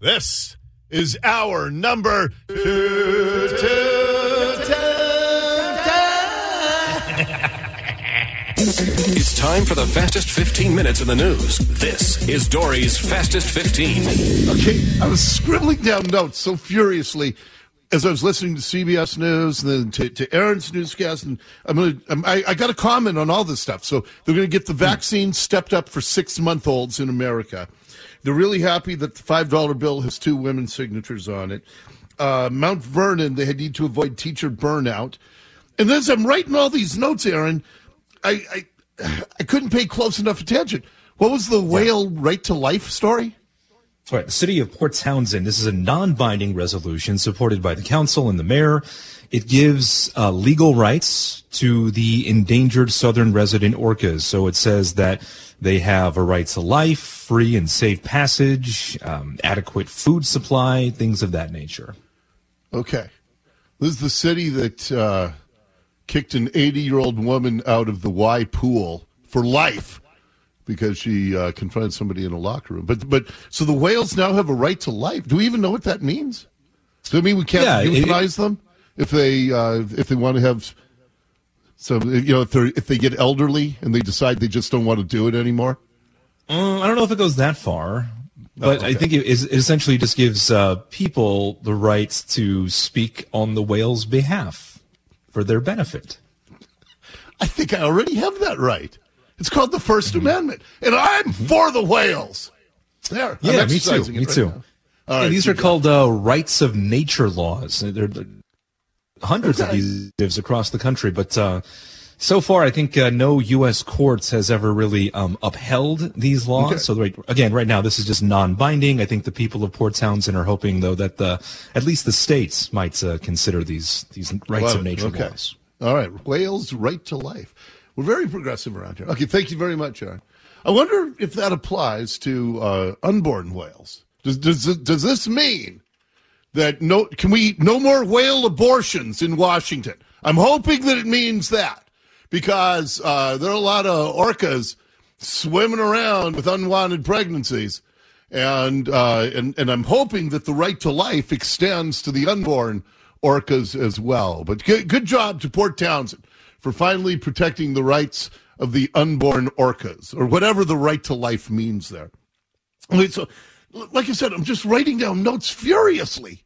This is hour number two. two, two, two, It's time for the fastest 15 minutes in the news. This is Dori's Fastest 15. Okay, I was scribbling down notes so furiously as I was listening to CBS News and then to, to Aaron's newscast, and I'm gonna, I'm, I, I got a comment on all this stuff. So they're going to get the vaccine stepped up for six month olds in America. They're really happy that the five dollar bill has two women's signatures on it. Uh, Mount Vernon, they had need to avoid teacher burnout. And as I'm writing all these notes, Aaron, I, I, I couldn't pay close enough attention. What was the whale right to life story? That's right. The city of Port Townsend. This is a non-binding resolution supported by the council and the mayor. It gives uh, legal rights to the endangered southern resident orcas. So it says that they have a right to life, free and safe passage, um, adequate food supply, things of that nature. Okay. This is the city that uh, kicked an 80 year old woman out of the Y pool for life because she uh, confronted somebody in a locker room. But but so the whales now have a right to life. Do we even know what that means? So I mean, we can't Yeah, it- euthanize them if they uh, if they want to have. So you know if they if they get elderly and they decide they just don't want to do it anymore. Uh, I don't know if it goes that far, but Oh, I think it, is, it essentially just gives uh, people the right to speak on the whale's behalf for their benefit. I think I already have that right. It's called the 1st Mm-hmm. Amendment, and I'm for the whales. There, Yeah, me too. Me right too. now. All Yeah, right, these are called uh, rights of nature laws. There are hundreds of Okay. these lives across the country, but uh, so far, I think uh, no U.S. courts has ever really um, upheld these laws. Okay. So, right, again, right now, this is just non-binding. I think the people of Port Townsend are hoping, though, that the at least the states might uh, consider these these rights Love of nature Okay. laws. All right. Whales' right to life. We're very progressive around here. Okay, thank you very much, Aaron. I wonder if that applies to uh, unborn whales. Does, does, does this mean that no can we no more whale abortions in Washington? I'm hoping that it means that because uh, there are a lot of orcas swimming around with unwanted pregnancies, and uh, and and I'm hoping that the right to life extends to the unborn orcas as well. But good, good job to Port Townsend for finally protecting the rights of the unborn orcas, or whatever the right to life means there. So, like I said, I'm just writing down notes furiously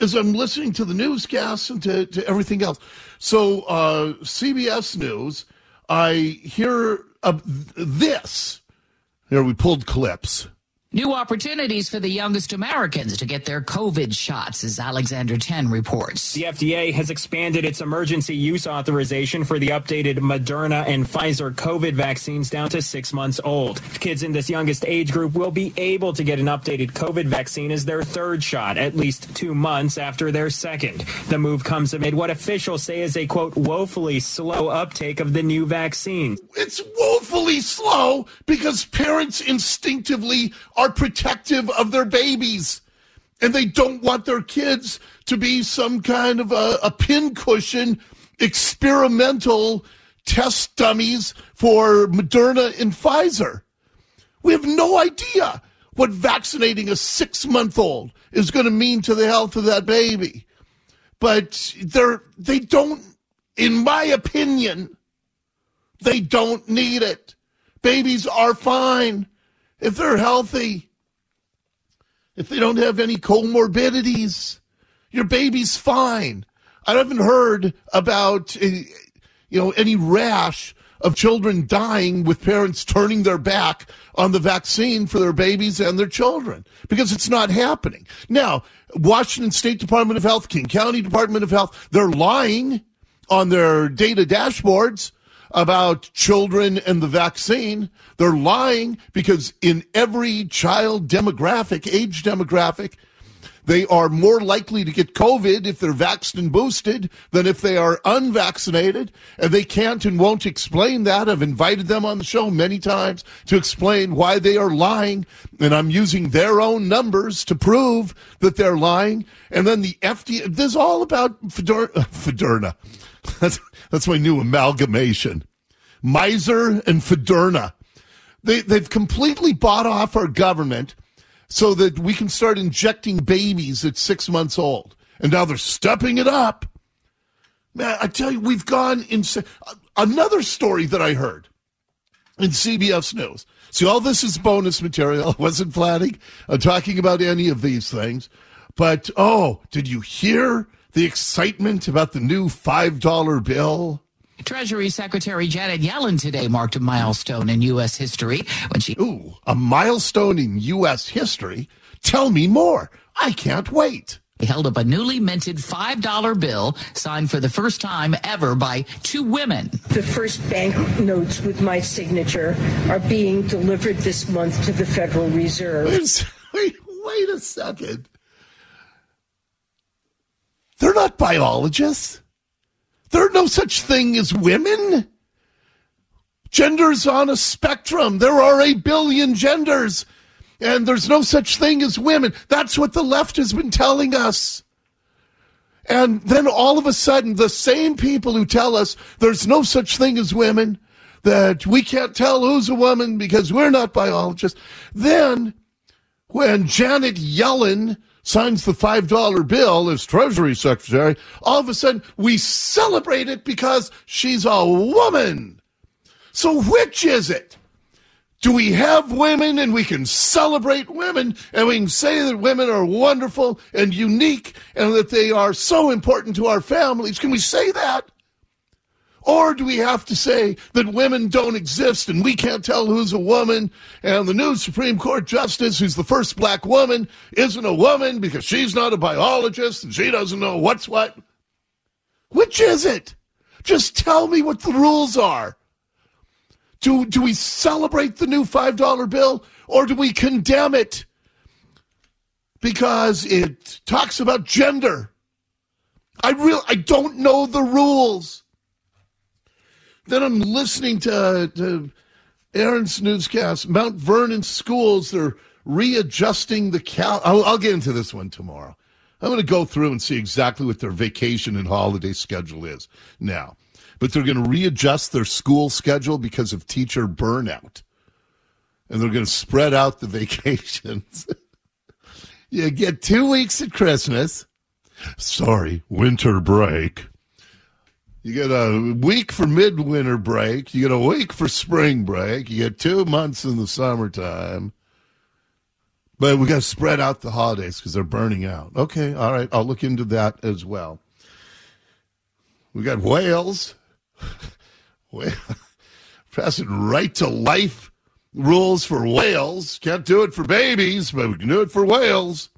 as I'm listening to the newscasts and to, to everything else. So, uh, CBS News, I hear of this. Here, we pulled clips. New opportunities for the youngest Americans to get their COVID shots, as Alexander Chen reports. The FDA has expanded its emergency use authorization for the updated Moderna and Pfizer COVID vaccines down to six months old. Kids in this youngest age group will be able to get an updated COVID vaccine as their third shot, at least two months after their second. The move comes amid what officials say is a quote, woefully slow uptake of the new vaccine. It's woefully slow because parents instinctively are protective of their babies. And they don't want their kids to be some kind of a, a pincushion experimental test dummies for Moderna and Pfizer. We have no idea what vaccinating a six month old is going to mean to the health of that baby. But they're, they don't, in my opinion, they don't need it. Babies are fine if they're healthy, if they don't have any comorbidities. Your baby's fine. I haven't heard about uh, you know any rash of children dying with parents turning their back on the vaccine for their babies and their children because it's not happening. Now, Washington State Department of Health, King County Department of Health, they're lying on their data dashboards about children and the vaccine. They're lying because in every child demographic, age demographic, they are more likely to get COVID if they're vaccinated and boosted than if they are unvaccinated. And they can't and won't explain that. I've invited them on the show many times to explain why they are lying. And I'm using their own numbers to prove that they're lying. And then the FDA, this is all about Federna. That's, that's my new amalgamation. Miser and Federna. They, they've completely bought off our government so that we can start injecting babies at six months old. And now they're stepping it up. Man, I tell you, we've gone insane. Another story that I heard in CBS News. See, all this is bonus material. I wasn't planning on talking about any of these things. But, oh, did you hear the excitement about the new $5 bill? Treasury Secretary Janet Yellen today marked a milestone in U.S. history when she. Ooh, a milestone in U.S. history? Tell me more. I can't wait. He held up a newly minted $5 bill signed for the first time ever by two women. The first bank notes with my signature are being delivered this month to the Federal Reserve. Wait, wait a second. They're not biologists. There are no such thing as women. Gender's on a spectrum. There are a billion genders, and there's no such thing as women. That's what the left has been telling us. And then all of a sudden, the same people who tell us there's no such thing as women, that we can't tell who's a woman because we're not biologists, then when Janet Yellen signs the $5 bill as Treasury Secretary, all of a sudden we celebrate it because she's a woman. So which is it? Do we have women and we can celebrate women and we can say that women are wonderful and unique and that they are so important to our families? Can we say that? Or do we have to say that women don't exist and we can't tell who's a woman and the new Supreme Court justice, who's the first black woman, isn't a woman because she's not a biologist and she doesn't know what's what? Which is it? Just tell me what the rules are. Do, do we celebrate the new $5 bill or do we condemn it because it talks about gender? I real I don't know the rules. Then I'm listening to, to Aaron's newscast. Mount Vernon schools, they're readjusting the cal. I'll, I'll get into this one tomorrow. I'm going to go through and see exactly what their vacation and holiday schedule is now. But they're going to readjust their school schedule because of teacher burnout. And they're going to spread out the vacations. you get two weeks at Christmas. Sorry, winter break. You get a week for midwinter break. You get a week for spring break. You get two months in the summertime. But we got to spread out the holidays because they're burning out. Okay, all right. I'll look into that as well. We got whales. Passing right to life rules for whales. Can't do it for babies, but we can do it for whales.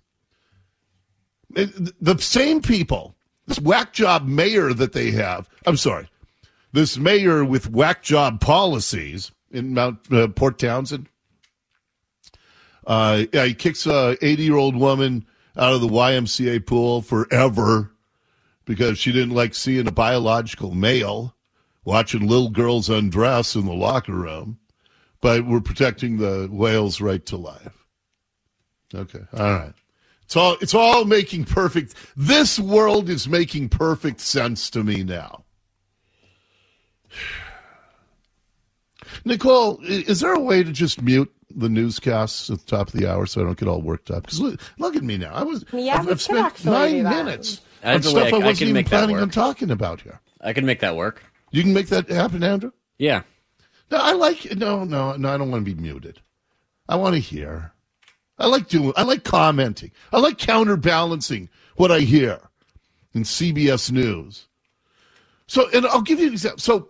The same people this whack job mayor that they have. I'm sorry, this mayor with whack job policies in Mount uh, Port Townsend. Uh, yeah, he kicks a 80 year old woman out of the YMCA pool forever because she didn't like seeing a biological male watching little girls undress in the locker room. But we're protecting the whale's right to life. Okay, all right. It's all it's all making perfect. This world is making perfect sense to me now. Nicole, is there a way to just mute the newscasts at the top of the hour so I don't get all worked up? Because look, look, at me now. I was yeah, I've, I've spent nine minutes on stuff I, I wasn't even planning on talking about here. I can make that work. You can make that happen, Andrew. Yeah. No, I like no, no, no. I don't want to be muted. I want to hear. I like doing. I like commenting. I like counterbalancing what I hear in CBS News. So, and I'll give you an example. So,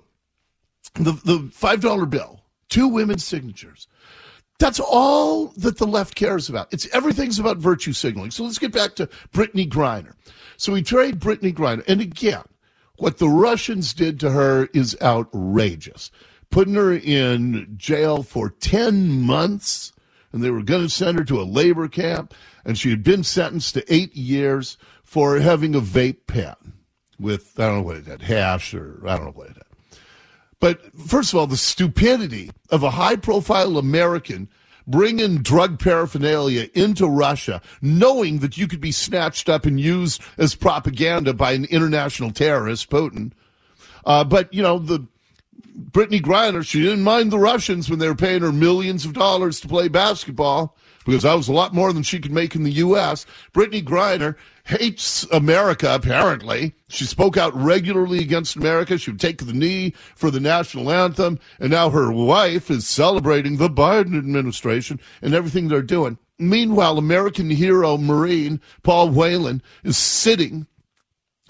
the the five dollar bill, two women's signatures. That's all that the left cares about. It's everything's about virtue signaling. So let's get back to Brittney Griner. So we trade Brittney Griner, and again, what the Russians did to her is outrageous. Putting her in jail for ten months and they were going to send her to a labor camp, and she had been sentenced to eight years for having a vape pen with, I don't know what it had, hash or I don't know what it had. But first of all, the stupidity of a high profile American bringing drug paraphernalia into Russia, knowing that you could be snatched up and used as propaganda by an international terrorist, Putin. Uh, but, you know, the Brittney Griner, she didn't mind the Russians when they were paying her millions of dollars to play basketball. because that was a lot more than she could make in the U.S. Brittney Griner hates America, apparently. She spoke out regularly against America. She would take the knee for the national anthem. And now her wife is celebrating the Biden administration and everything they're doing. Meanwhile, American hero Marine Paul Whelan is sitting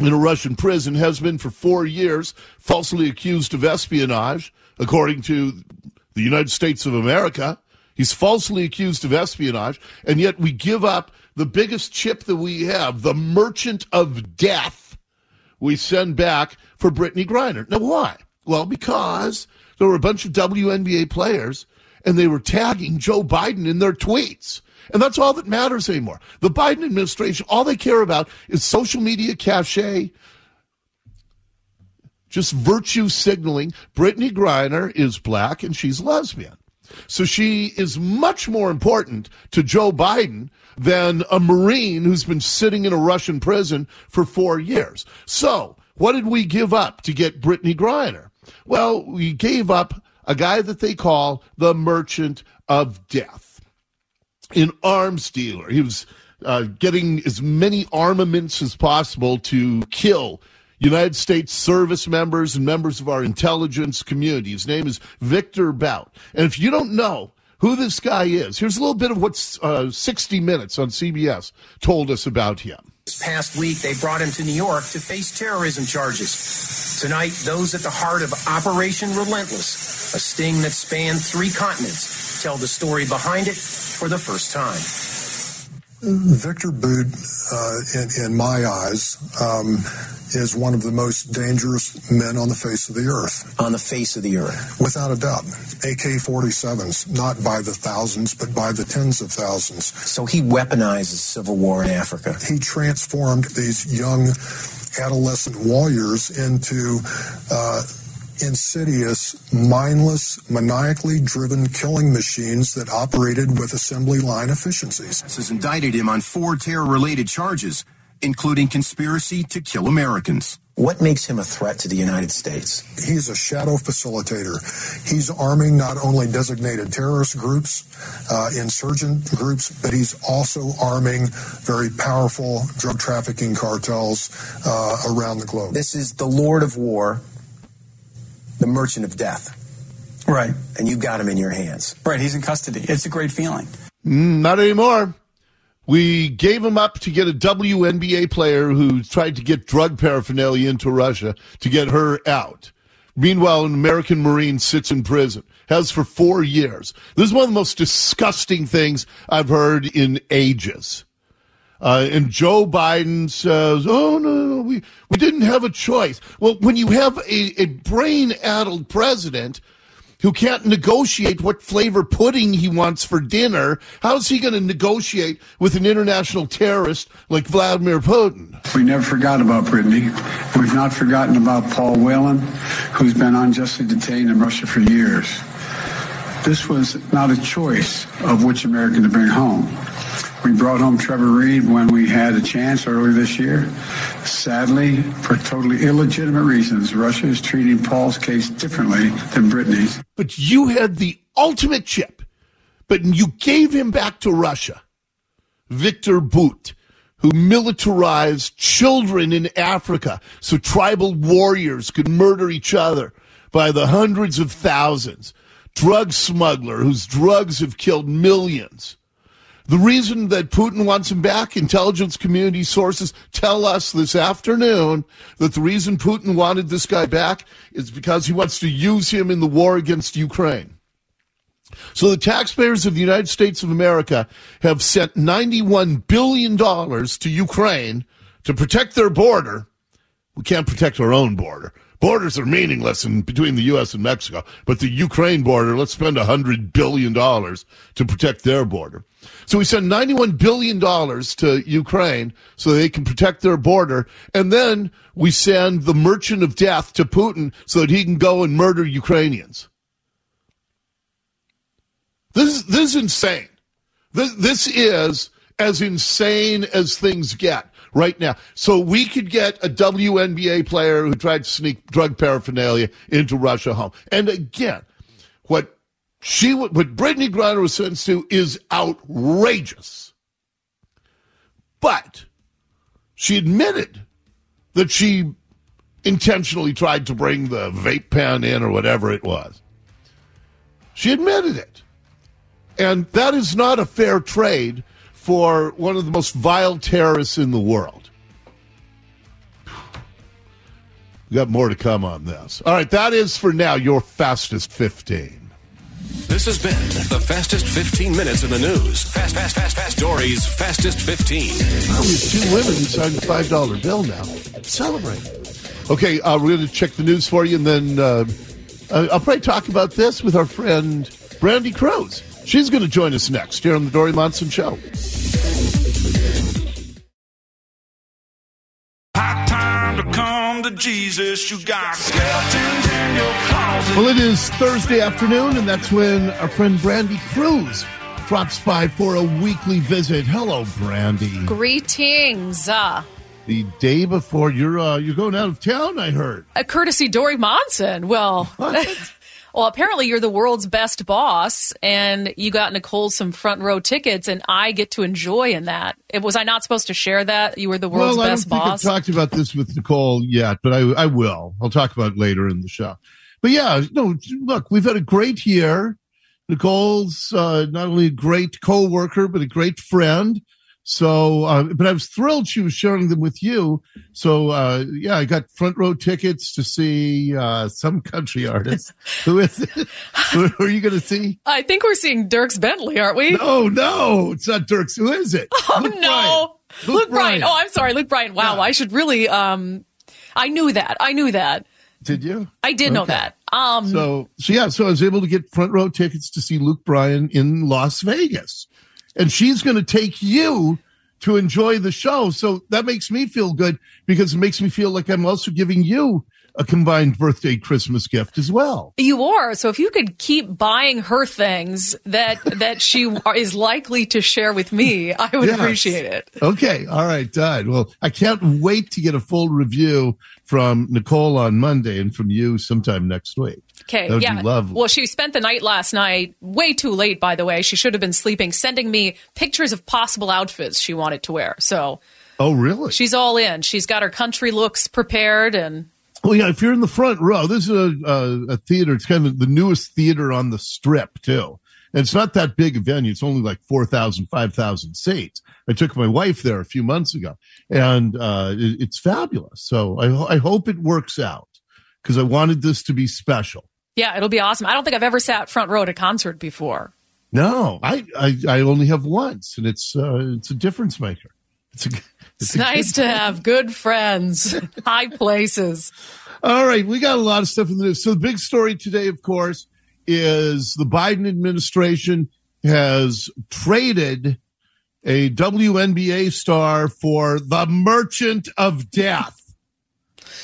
in a Russian prison, has been for four years, falsely accused of espionage, according to the United States of America. He's falsely accused of espionage, and yet we give up the biggest chip that we have, the merchant of death, we send back for Brittney Griner. Now, why? Well, because there were a bunch of WNBA players and they were tagging Joe Biden in their tweets. And that's all that matters anymore. The Biden administration, all they care about is social media cachet, just virtue signaling. Brittney Griner is black and she's lesbian. So she is much more important to Joe Biden than a Marine who's been sitting in a Russian prison for four years. So, what did we give up to get Brittney Griner? Well, we gave up a guy that they call the merchant of death, an arms dealer. He was uh, getting as many armaments as possible to kill United States service members and members of our intelligence community. His name is Victor Bout. And if you don't know who this guy is, here's a little bit of what uh, 60 Minutes on CBS told us about him. This past week, they brought him to New York to face terrorism charges. Tonight, those at the heart of Operation Relentless, a sting that spanned three continents, tell the story behind it for the first time. Victor Bout, uh, in, in, my eyes, um, is one of the most dangerous men on the face of the earth. On the face of the earth? Without a doubt. AK 47s, not by the thousands, but by the tens of thousands. So he weaponizes civil war in Africa. He transformed these young adolescent warriors into uh, insidious, mindless, maniacally driven killing machines that operated with assembly line efficiencies. This has indicted him on four terror related charges, including conspiracy to kill Americans. What makes him a threat to the United States? He's a shadow facilitator. He's arming not only designated terrorist groups, uh, insurgent groups, but he's also arming very powerful drug trafficking cartels uh, around the globe. This is the Lord of War the merchant of death. Right. And you've got him in your hands. Right. He's in custody. It's a great feeling. Mm, not anymore. We gave him up to get a WNBA player who tried to get drug paraphernalia into Russia to get her out. Meanwhile, an American Marine sits in prison, has for four years. This is one of the most disgusting things I've heard in ages. Uh, and Joe Biden says, "Oh no, no, we we didn't have a choice." Well, when you have a, a brain-addled president who can't negotiate what flavor pudding he wants for dinner, how's he going to negotiate with an international terrorist like Vladimir Putin? We never forgot about Brittney. We've not forgotten about Paul Whelan, who's been unjustly detained in Russia for years. This was not a choice of which American to bring home. We brought home Trevor Reed when we had a chance earlier this year. Sadly, for totally illegitimate reasons, Russia is treating Paul's case differently than Brittney's. But you had the ultimate chip, but you gave him back to Russia. Victor Bout, who militarized children in Africa so tribal warriors could murder each other by the hundreds of thousands. Drug smuggler whose drugs have killed millions the reason that Putin wants him back, intelligence community sources tell us this afternoon that the reason Putin wanted this guy back is because he wants to use him in the war against Ukraine. So the taxpayers of the United States of America have sent $91 billion to Ukraine to protect their border. We can't protect our own border. Borders are meaningless in between the U.S. and Mexico, but the Ukraine border, let's spend $100 billion to protect their border. So we send $91 billion to Ukraine so they can protect their border. And then we send the merchant of death to Putin so that he can go and murder Ukrainians. This is, this is insane. This, this is as insane as things get right now. So we could get a WNBA player who tried to sneak drug paraphernalia into Russia home. And again, what She what Brittney Griner was sentenced to is outrageous. But she admitted that she intentionally tried to bring the vape pen in or whatever it was. She admitted it. And that is not a fair trade for one of the most vile terrorists in the world. We got more to come on this. All right, that is for now your fastest 15. This has been the fastest 15 minutes in the news. Fast, fast, fast, fast. Dori's fastest 15. Well, we have two women who signed a five dollar bill now. Celebrate. Okay, uh, we're going to check the news for you, and then uh, I'll probably talk about this with our friend Brandi Kruse. She's going to join us next here on the Dori Monson Show. Hot time to come to Jesus. You got skeletons in your closet. Well, it is Thursday afternoon, and that's when our friend Brandi Kruse drops by for a weekly visit. Hello, Brandi. Greetings. Uh, The day before you're uh, you're going out of town, I heard. a courtesy Dori Monson. Well, well, apparently you're the world's best boss, and you got Nicole some front row tickets, and I get to enjoy in that. It, was I not supposed to share that? You were the world's well, best I don't boss. think I've talked about this with Nicole yet, but I I will. I'll talk about it later in the show. But yeah, no, look, we've had a great year. Nicole's uh, not only a great co-worker, but a great friend. So, uh, but I was thrilled she was sharing them with you. So, uh, yeah, I got front row tickets to see uh, some country artist. Who is it? Who, are you going to see? I think we're seeing Dierks Bentley, aren't we? No, no, it's not Dierks. Who is it? Oh Luke no, Bryan. Luke, Bryan. Bryan. Oh, I'm sorry, Luke Bryan. Wow, I should really. Um, I knew that. I knew that. Did you? I did know that. Um, So, so yeah, so I was able to get front row tickets to see Luke Bryan in Las Vegas. And she's going to take you to enjoy the show. So that makes me feel good because it makes me feel like I'm also giving you a combined birthday Christmas gift as well. You are. So if you could keep buying her things that that she is likely to share with me, I would Yes. appreciate it. Okay. All right. Done. Well, I can't wait to get a full review from Nicole on Monday and from you sometime next week. Okay, That would yeah. be lovely. Well, she spent the night last night way too late, by the way. She should have been sleeping, sending me pictures of possible outfits she wanted to wear. So Oh, really? she's all in. She's got her country looks prepared, and Well, yeah, if you're in the front row, this is a, a, a theater. It's kind of the newest theater on the strip, too. And it's not that big a venue. It's only like 4,000, 5,000 seats. I took my wife there a few months ago, and uh, it, it's fabulous. So I, I hope it works out because I wanted this to be special. Yeah, it'll be awesome. I don't think I've ever sat front row at a concert before. No, I, I, I only have once, and it's uh, it's a difference maker. It's, a, It's a nice to have good friends, high places. All right, we got a lot of stuff in the news. So the big story today, of course, is the Biden administration has traded a WNBA star for the Merchant of Death.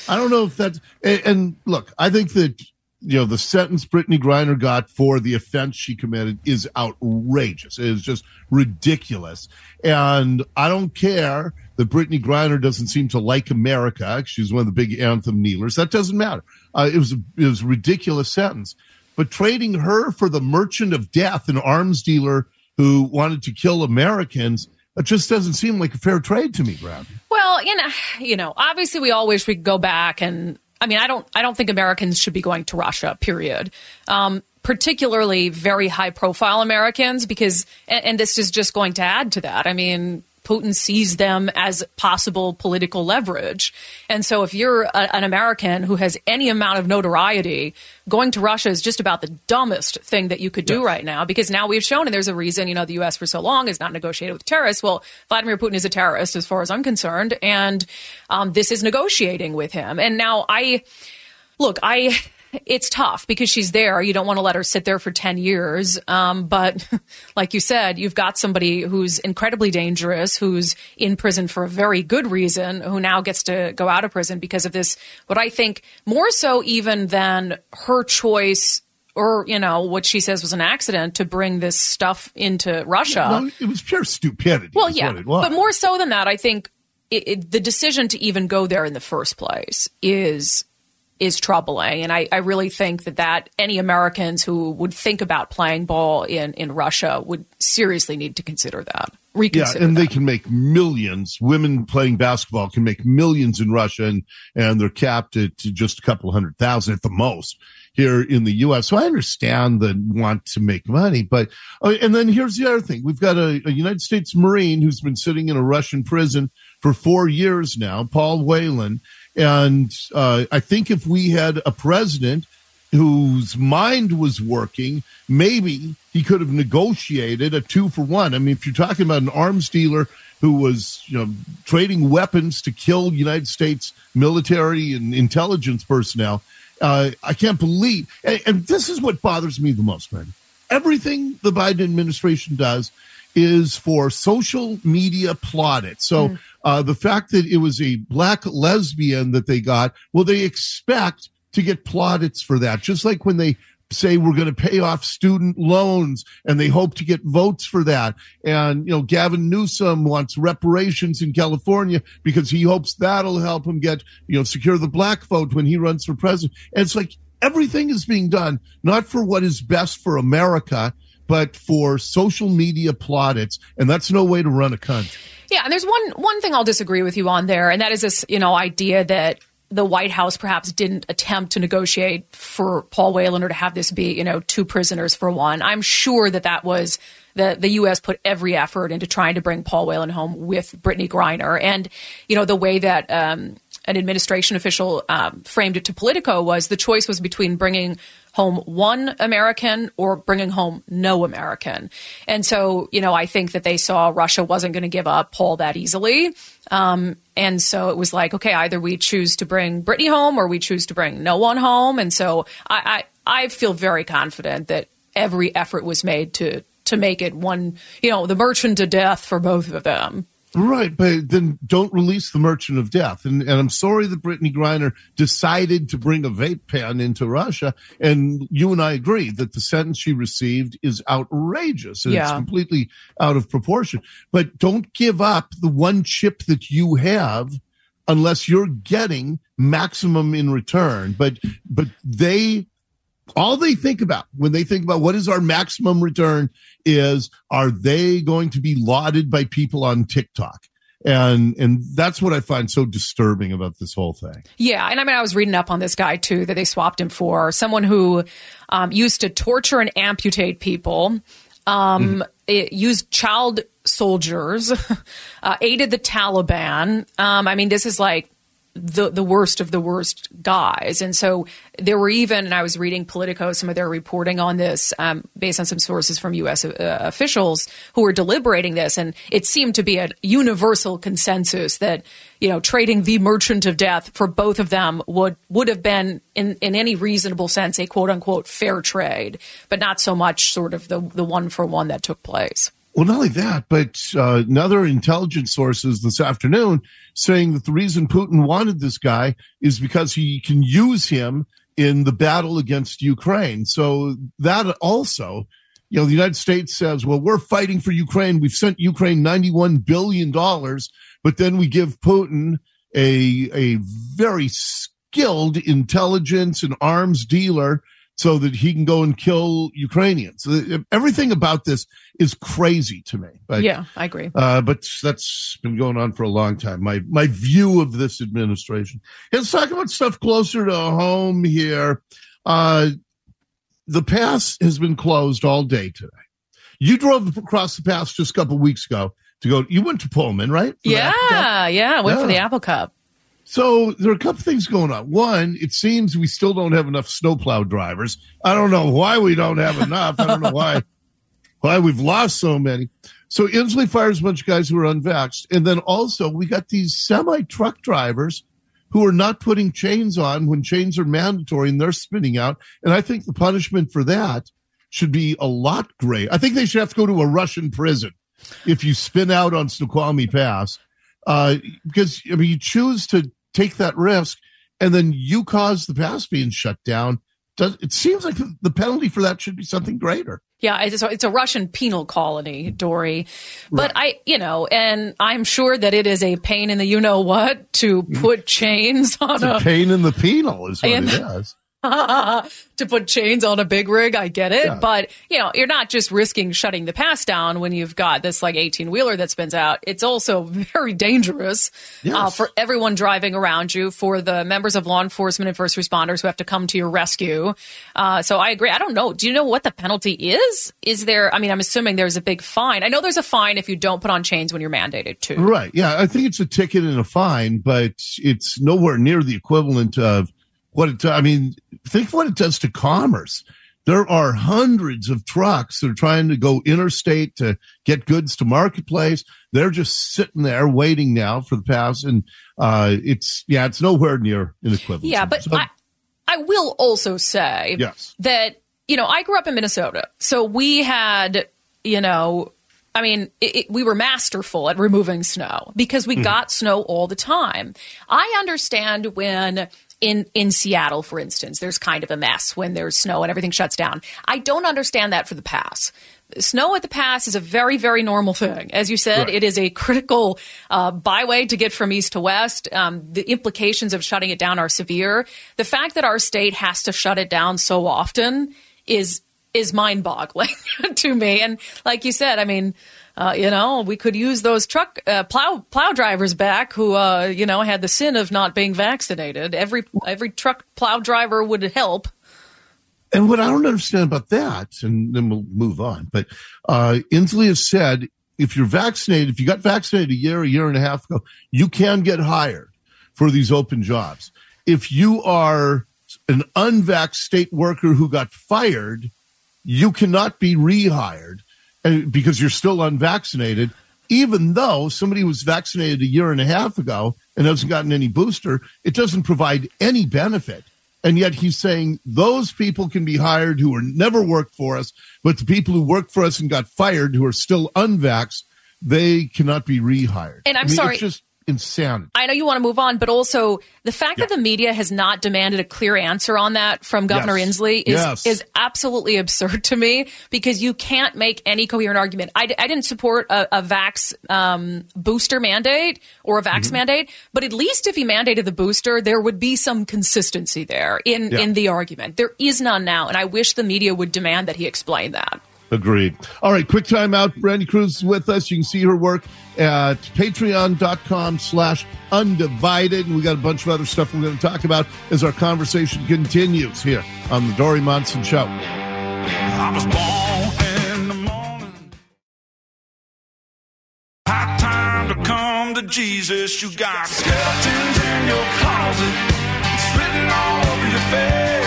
I don't know if that's and, and look, I think that you know the sentence Brittney Griner got for the offense she committed is outrageous. It is just ridiculous, and I don't care that Brittney Griner doesn't seem to like America. She's one of the big anthem kneelers. That doesn't matter. Uh, it was a, it was a ridiculous sentence, but trading her for the merchant of death, an arms dealer who wanted to kill Americans, it just doesn't seem like a fair trade to me, Brad. Well, you know, you know, obviously we all wish we could go back and I mean, I don't I don't think Americans should be going to Russia, period. Um, particularly very high profile Americans because and, and this is just going to add to that. I mean, Putin sees them as possible political leverage. And so if you're a, an American who has any amount of notoriety, going to Russia is just about the dumbest thing that you could do right now because now we've shown, and there's a reason, you know, the U.S. for so long has not negotiated with terrorists. Well, Vladimir Putin is a terrorist as far as I'm concerned. And um, this is negotiating with him. And now I, look, I, it's tough because she's there. You don't want to let her sit there for 10 years. Um, but like you said, you've got somebody who's incredibly dangerous, who's in prison for a very good reason, who now gets to go out of prison because of this, what I think more so even than her choice or, you know, what she says was an accident to bring this stuff into Russia. No, it was pure stupidity. Well, yeah, but more so than that, I think it, it, the decision to even go there in the first place is is troubling. And I, I really think that, that any Americans who would think about playing ball in, in Russia would seriously need to consider that. Reconsider yeah, and that. they can make millions. Women playing basketball can make millions in Russia, and, and they're capped at just a couple hundred thousand at the most here in the U.S. So I understand the want to make money, but uh, and then here's the other thing: we've got a, a United States Marine who's been sitting in a Russian prison for four years now, Paul Whelan, and uh, I think if we had a president whose mind was working, maybe he could have negotiated a two for one. I mean, if you're talking about an arms dealer who was, you know, trading weapons to kill United States military and intelligence personnel, uh, I can't believe. And, and this is what bothers me the most, man. Everything the Biden administration does is for social media plaudits. So Mm. uh, the fact that it was a black lesbian that they got, well, they expect to get plaudits for that. Just like when they say we're going to pay off student loans and they hope to get votes for that. And, you know, Gavin Newsom wants reparations in California because he hopes that'll help him get, you know, secure the black vote when he runs for president. And it's like everything is being done not for what is best for America, but for social media plaudits. And that's no way to run a country. Yeah, and there's one one thing I'll disagree with you on there, and that is this, you know, idea that the White House perhaps didn't attempt to negotiate for Paul Whelan or to have this be, you know, two prisoners for one. I'm sure that that was the the U.S. put every effort into trying to bring Paul Whelan home with Brittney Griner, and you know the way that. Um, an administration official um, framed it to Politico was the choice was between bringing home one American or bringing home no American. And so, you know, I think that they saw Russia wasn't going to give up Paul that easily. Um, and so it was like, okay, either we choose to bring Brittney home or we choose to bring no one home. And so I, I, I feel very confident that every effort was made to to make it one, you know, the merchant to death for both of them. Right, but then don't release the Merchant of Death. And, and I'm sorry that Brittney Griner decided to bring a vape pen into Russia. And you and I agree that the sentence she received is outrageous and it's completely out of proportion. But don't give up the one chip that you have unless you're getting maximum in return. But but they all they think about when they think about what is our maximum return is are they going to be lauded by people on TikTok? And and that's what I find so disturbing about this whole thing. Yeah, and I mean, I was reading up on this guy too that they swapped him for someone who um, used to torture and amputate people, um, it used child soldiers, uh, aided the Taliban. Um, I mean, this is like the the worst of the worst guys. And so there were even, and I was reading Politico, some of their reporting on this um, based on some sources from U.S. Uh, officials who were deliberating this, and it seemed to be a universal consensus that you know trading the merchant of death for both of them would would have been in in any reasonable sense a quote unquote fair trade, but not so much sort of the the one for one that took place. Well, not only that, but uh, another intelligence sources this afternoon saying that the reason Putin wanted this guy is because he can use him in the battle against Ukraine. So that also, you know, the United States says, well, we're fighting for Ukraine. We've sent Ukraine $91 billion, but then we give Putin a, a very skilled intelligence and arms dealer so that he can go and kill Ukrainians. Uh, Everything about this is crazy to me. But, yeah, I agree. uh, but that's been going on for a long time. My my view of this administration. Let's talk about stuff closer to home here. Uh, the pass has been closed all day today. You drove across the pass just a couple weeks ago to go. You went to Pullman, right? Yeah, yeah, went for the Apple Cup. So there are a couple things going on. One, it seems we still don't have enough snowplow drivers. I don't know why we don't have enough. I don't know why why we've lost so many. So Inslee fires a bunch of guys who are unvaxxed. And then also we got these semi truck drivers who are not putting chains on when chains are mandatory and they're spinning out. And I think the punishment for that should be a lot great. I think they should have to go to a Russian prison if you spin out on Snoqualmie Pass. Uh, because I mean, you choose to take that risk and then you cause the pass being shut down. does, it seems like the penalty for that should be something greater. Yeah, it's a, it's a Russian penal colony, Dori. But I, you know, and I'm sure that it is a pain in the you know what to mm. put chains on It's a a pain in the penal, is what And- it is. to put chains on a big rig. I get it. Yeah. But, you know, you're not just risking shutting the pass down when you've got this like 18 wheeler that spins out. It's also very dangerous uh, for everyone driving around you, for the members of law enforcement and first responders who have to come to your rescue. Uh, so I agree. I don't know. Do you know what the penalty is? Is there, I mean, I'm assuming there's a big fine. I know there's a fine if you don't put on chains when you're mandated to. Right. Yeah. I think it's a ticket and a fine, but it's nowhere near the equivalent of what it, I mean, think what it does to commerce. There are hundreds of trucks that are trying to go interstate to get goods to marketplace. They're just sitting there waiting now for the pass. And, uh, it's, yeah, it's nowhere near an equivalent. Yeah, but I, I will also say Yes. that, you know, I grew up in Minnesota. So we had, you know, I mean, it, it, we were masterful at removing snow because we Mhm. got snow all the time. I understand when in in Seattle, for instance, there's kind of a mess when there's snow and everything shuts down. I don't understand that for the pass. Snow at the pass is a very, very normal thing. As you said, Right. it is a critical uh, byway to get from east to west. Um, the implications of shutting it down are severe. The fact that our state has to shut it down so often is is mind boggling to me. And like you said, I mean, uh, you know, we could use those truck uh, plow plow drivers back who, uh, you know, had the sin of not being vaccinated. Every every truck plow driver would help. And what I don't understand about that, and then we'll move on, but uh, Inslee has said if you're vaccinated, if you got vaccinated a year, a year and a half ago, you can get hired for these open jobs. If you are an unvaxxed state worker who got fired, you cannot be rehired Uh, because you're still unvaccinated, even though somebody was vaccinated a year and a half ago and hasn't gotten any booster, it doesn't provide any benefit. And yet he's saying those people can be hired who are never worked for us, but the people who worked for us and got fired who are still unvaxxed, they cannot be rehired. And I'm I mean, sorry. Just insanity. I know you want to move on, but also the fact that the media has not demanded a clear answer on that from Governor Yes. Inslee is Yes. is absolutely absurd to me because you can't make any coherent argument. I, I didn't support a, a vax um, booster mandate or a vax Mm-hmm. mandate, but at least if he mandated the booster, there would be some consistency there in Yeah. in the argument. There is none now, and I wish the media would demand that he explain that. Agreed. All right, quick time out. Brandi Kruse is with us. You can see her work at patreon.com slash undivided. And we got a bunch of other stuff we're going to talk about as our conversation continues here on the Dori Monson Show. Jesus. You got skeletons in your closet. All over your face.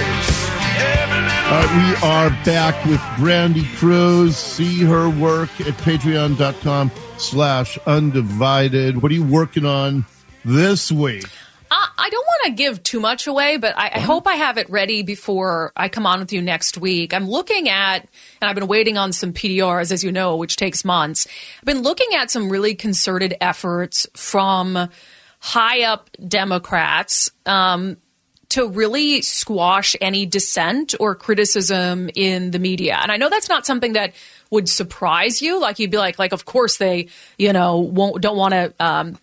Every little All right, we are back with Brandi Kruse. See her work at patreon.com slash undivided. What are you working on this week? Uh, I don't want to give too much away, but I, I hope I have it ready before I come on with you next week. I'm looking at, and I've been waiting on some PDRs, as you know, which takes months. I've been looking at some really concerted efforts from high up Democrats um, to really squash any dissent or criticism in the media. And I know that's not something that would surprise you. Like you'd be like, like of course they, you know, won't don't want to. Um,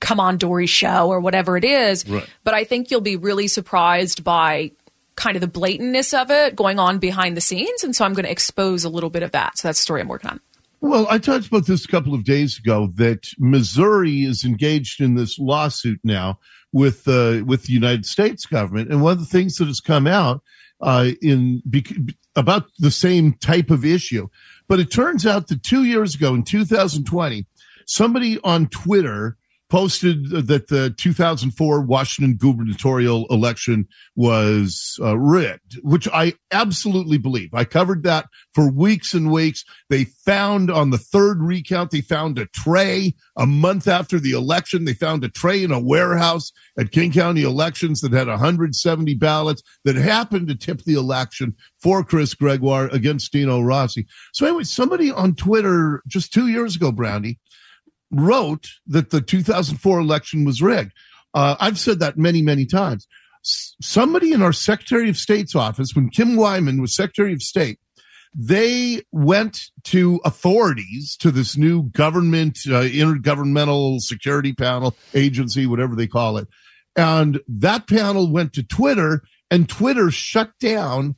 come on Dori's show or whatever it is. Right. But I think you'll be really surprised by kind of the blatantness of it going on behind the scenes. And so I'm going to expose a little bit of that. So that's the story I'm working on. Well, I talked about this a couple of days ago that Missouri is engaged in this lawsuit now with uh, with the United States government, and one of the things that has come out uh, in about the same type of issue, but it turns out that two years ago in 2020, somebody on Twitter posted that the 2004 Washington gubernatorial election was uh, rigged, which I absolutely believe. I covered that for weeks and weeks. They found on the third recount, they found a tray a month after the election. They found a tray in a warehouse at King County elections that had 170 ballots that happened to tip the election for Chris Gregoire against Dino Rossi. So anyway, somebody on Twitter just two years ago, Brownie, wrote that the 2004 election was rigged. Uh, I've said that many, many times. S- somebody in our Secretary of State's office, when Kim Wyman was Secretary of State, they went to authorities to this new government uh, intergovernmental security panel agency whatever they call it and that panel went to twitter and twitter shut down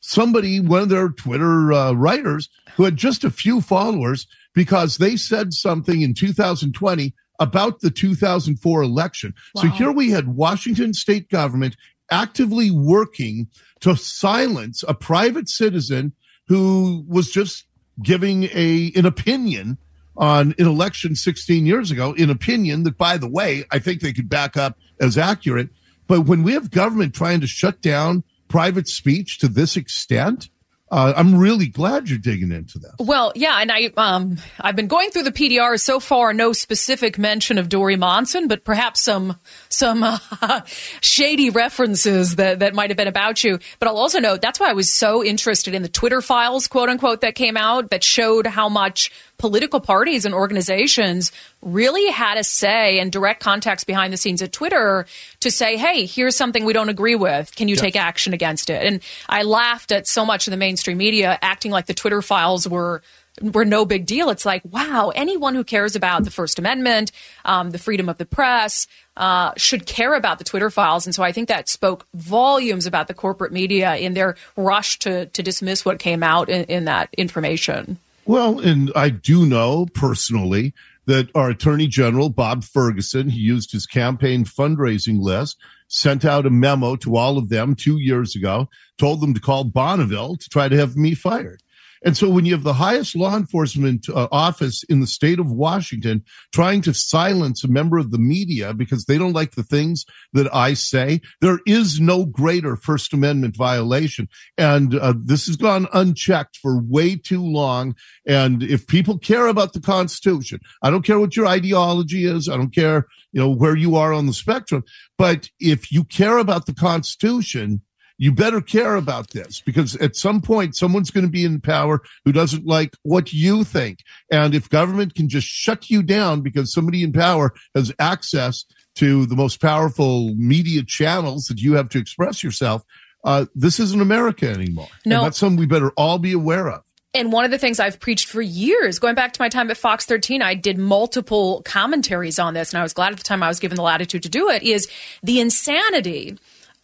somebody one of their twitter uh, writers who had just a few followers because they said something in 2020 about the 2004 election so here we had washington state government actively working to silence a private citizen who was just giving a an opinion on an election 16 years ago, an opinion that, by the way, I think they could back up as accurate. But when we have government trying to shut down private speech to this extent, uh, I'm really glad you're digging into that. Well, yeah, and I um I've been going through the PDR so far. No specific mention of Dori Monson, but perhaps some some uh, shady references that that might have been about you. But I'll also note that's why I was so interested in the Twitter files, quote unquote, that came out that showed how much political parties and organizations really had a say and direct contacts behind the scenes at Twitter to say, hey, here's something we don't agree with. Can you take action against it? And I laughed at so much of the mainstream media acting like the Twitter files were were no big deal. It's like, wow, anyone who cares about the First Amendment, um, the freedom of the press, uh, should care about the Twitter files. And so I think that spoke volumes about the corporate media in their rush to to dismiss what came out in, in that information. Well, and I do know personally that our Attorney General, Bob Ferguson, he used his campaign fundraising list, sent out a memo to all of them two years ago, told them to call Bonneville to try to have me fired. And so when you have the highest law enforcement uh, office in the state of Washington trying to silence a member of the media because they don't like the things that I say, there is no greater First Amendment violation. And uh, this has gone unchecked for way too long. And if people care about the Constitution, I don't care what your ideology is. I don't care, you know, where you are on the spectrum. But if you care about the Constitution, you better care about this because at some point someone's going to be in power who doesn't like what you think. And if government can just shut you down because somebody in power has access to the most powerful media channels that you have to express yourself, uh, this isn't America anymore. No. And that's something we better all be aware of. And one of the things I've preached for years, going back to my time at Fox 13, I did multiple commentaries on this, and I was glad at the time I was given the latitude to do it, is the insanity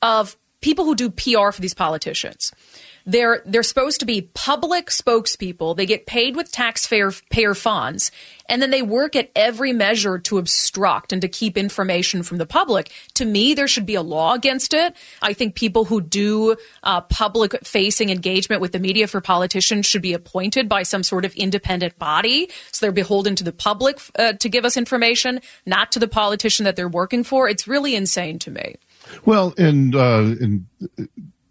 of people who do PR for these politicians. They're they're supposed to be public spokespeople. They get paid with taxpayer payer funds, and then they work at every measure to obstruct and to keep information from the public. To me, there should be a law against it. I think people who do uh, public facing engagement with the media for politicians should be appointed by some sort of independent body, so they're beholden to the public uh, to give us information, not to the politician that they're working for. It's really insane to me. Well, and uh, in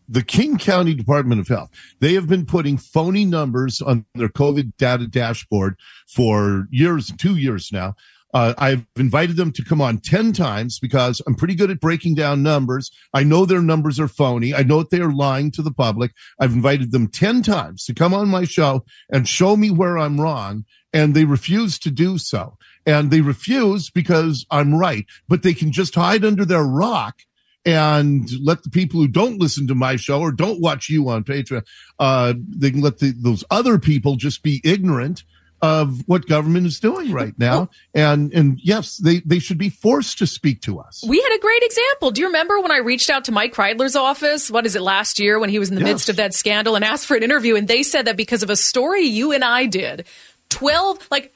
the King County Department of Health, they have been putting phony numbers on their COVID data dashboard for years, two years now. Uh, I've invited them to come on 10 times because I'm pretty good at breaking down numbers. I know their numbers are phony. I know that they are lying to the public. I've invited them 10 times to come on my show and show me where I'm wrong. And they refuse to do so. And they refuse because I'm right, but they can just hide under their rock and let the people who don't listen to my show or don't watch you on Patreon, uh, they can let the, those other people just be ignorant of what government is doing right now. And, and yes, they, they should be forced to speak to us. We had a great example. Do you remember when I reached out to Mike Kreidler's office? What is it last year when he was in the Yes. midst of that scandal and asked for an interview? And they said that because of a story you and I did 12, like,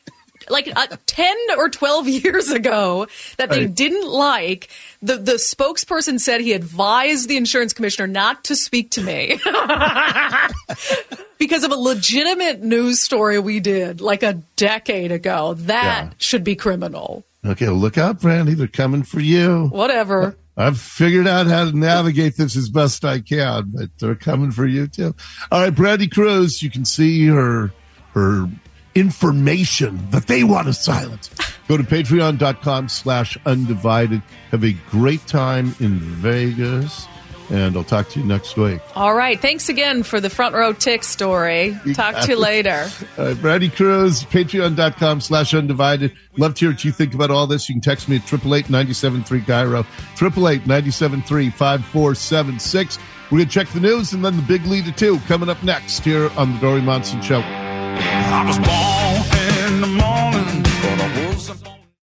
like uh, 10 or 12 years ago that they Right. didn't like. The, the spokesperson said he advised the insurance commissioner not to speak to me because of a legitimate news story we did like a decade ago. That Yeah. should be criminal. Okay, look out, Brandi. They're coming for you. Whatever. I've figured out how to navigate this as best I can, but they're coming for you too. All right, Brandi Kruse, you can see her her information that they want to silence. Go to patreon.com slash undivided. Have a great time in Vegas. and I'll talk to you next week. All right. Thanks again for the front row tick story. Talk to you later. Uh, Brandi Kruse, patreon.com slash undivided. Love to hear what you think about all this. You can text me at 888 KIRO, 888 5476 We're going to check the news and then the big lead of two coming up next here on the Dori Monson Show. I was born.